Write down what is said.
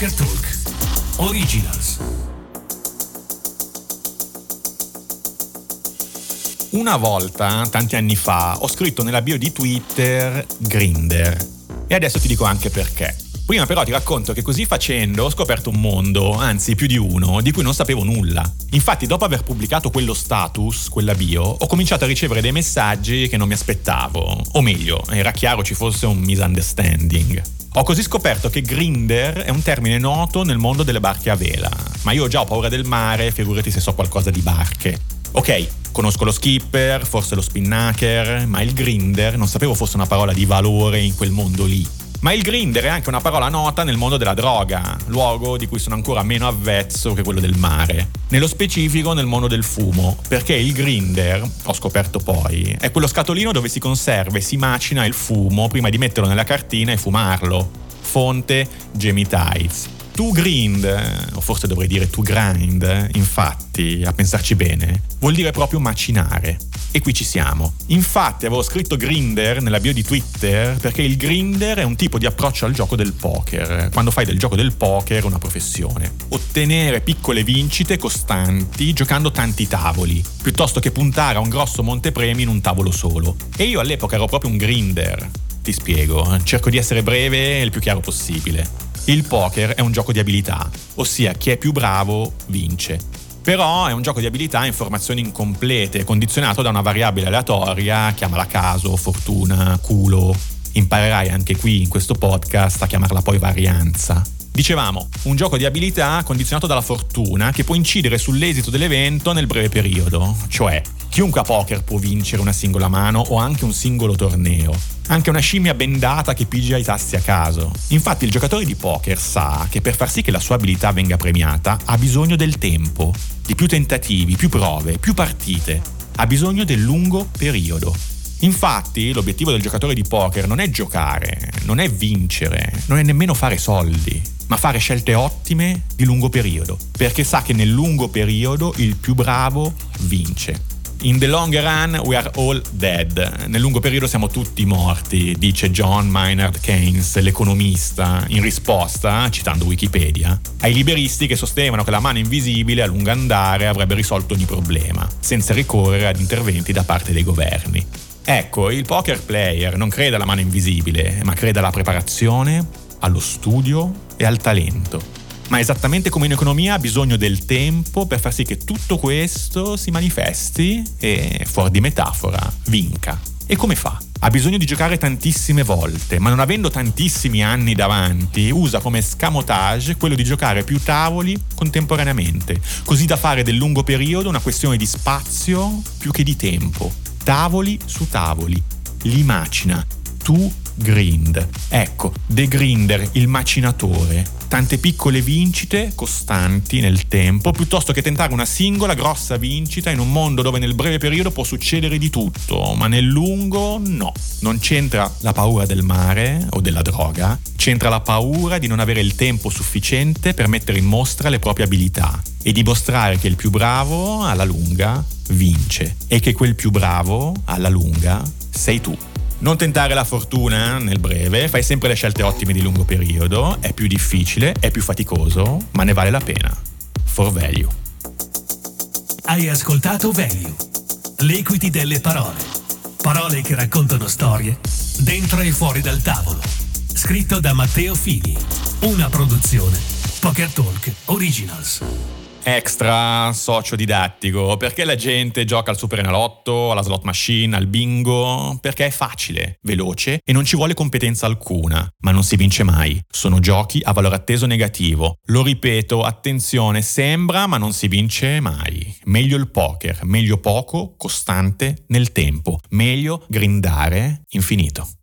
Poker Talk Originals. Una volta, tanti anni fa, ho scritto nella bio di Twitter Grinder. E adesso ti dico anche perché. Prima però ti racconto che così facendo ho scoperto un mondo, anzi più di uno, di cui non sapevo nulla. Infatti dopo aver pubblicato quello status, quella bio, ho cominciato a ricevere dei messaggi che non mi aspettavo. O meglio, era chiaro ci fosse un misunderstanding. Ho così scoperto che grinder è un termine noto nel mondo delle barche a vela, ma io già ho paura del mare, figurati se so qualcosa di barche. Ok, conosco lo skipper, forse lo spinnaker, ma il grinder non sapevo fosse una parola di valore in quel mondo lì. Ma il grinder è anche una parola nota nel mondo della droga, luogo di cui sono ancora meno avvezzo che quello del mare. Nello specifico nel mondo del fumo, perché il grinder, ho scoperto poi, è quello scatolino dove si conserva e si macina il fumo prima di metterlo nella cartina e fumarlo. Fonte Jamie Tides. To grind, o forse dovrei dire to grind, infatti, a pensarci bene, vuol dire proprio macinare. E qui ci siamo. Infatti avevo scritto grinder nella bio di Twitter perché il grinder è un tipo di approccio al gioco del poker, quando fai del gioco del poker una professione. Ottenere piccole vincite costanti giocando tanti tavoli, piuttosto che puntare a un grosso montepremi in un tavolo solo. E io all'epoca ero proprio un grinder. Ti spiego, cerco di essere breve e il più chiaro possibile. Il poker è un gioco di abilità, ossia chi è più bravo vince. Però è un gioco di abilità e informazioni incomplete, condizionato da una variabile aleatoria, chiamala caso, fortuna, culo. Imparerai anche qui in questo podcast a chiamarla poi varianza. Dicevamo, un gioco di abilità condizionato dalla fortuna che può incidere sull'esito dell'evento nel breve periodo, cioè chiunque a poker può vincere una singola mano o anche un singolo torneo, anche una scimmia bendata che pigia i tasti a caso. Infatti il giocatore di poker sa che per far sì che la sua abilità venga premiata ha bisogno del tempo, di più tentativi, più prove, più partite, ha bisogno del lungo periodo. Infatti l'obiettivo del giocatore di poker non è giocare, non è vincere, non è nemmeno fare soldi, ma fare scelte ottime di lungo periodo, perché sa che nel lungo periodo il più bravo vince. In the long run we are all dead. Nel lungo periodo siamo tutti morti, dice John Maynard Keynes, l'economista, in risposta, citando Wikipedia, ai liberisti che sostenevano che la mano invisibile a lungo andare avrebbe risolto ogni problema, senza ricorrere ad interventi da parte dei governi. Ecco, il poker player non crede alla mano invisibile, ma crede alla preparazione, allo studio e al talento ma esattamente come in economia ha bisogno del tempo per far sì che tutto questo si manifesti e, fuori di metafora, vinca. E come fa? Ha bisogno di giocare tantissime volte, ma non avendo tantissimi anni davanti, usa come scamotage quello di giocare più tavoli contemporaneamente, così da fare del lungo periodo una questione di spazio più che di tempo. Tavoli su tavoli. Li macina. Tu grind. Ecco, The Grinder, il macinatore, tante piccole vincite costanti nel tempo, piuttosto che tentare una singola grossa vincita in un mondo dove nel breve periodo può succedere di tutto, ma nel lungo no. Non c'entra la paura del mare o della droga, c'entra la paura di non avere il tempo sufficiente per mettere in mostra le proprie abilità e dimostrare che il più bravo alla lunga vince e che quel più bravo alla lunga sei tu. Non tentare la fortuna nel breve, fai sempre le scelte ottime di lungo periodo, è più difficile, è più faticoso, ma ne vale la pena. For value. Hai ascoltato Value, l'equity delle parole. Parole che raccontano storie, dentro e fuori dal tavolo. Scritto da Matteo Fini. Una produzione. Poker Talk Originals extra sociodidattico, perché la gente gioca al Superenalotto, alla slot machine, al bingo, perché è facile, veloce e non ci vuole competenza alcuna, ma non si vince mai. Sono giochi a valore atteso negativo. Lo ripeto, attenzione, sembra ma non si vince mai. Meglio il poker, meglio poco, costante nel tempo, meglio grindare infinito.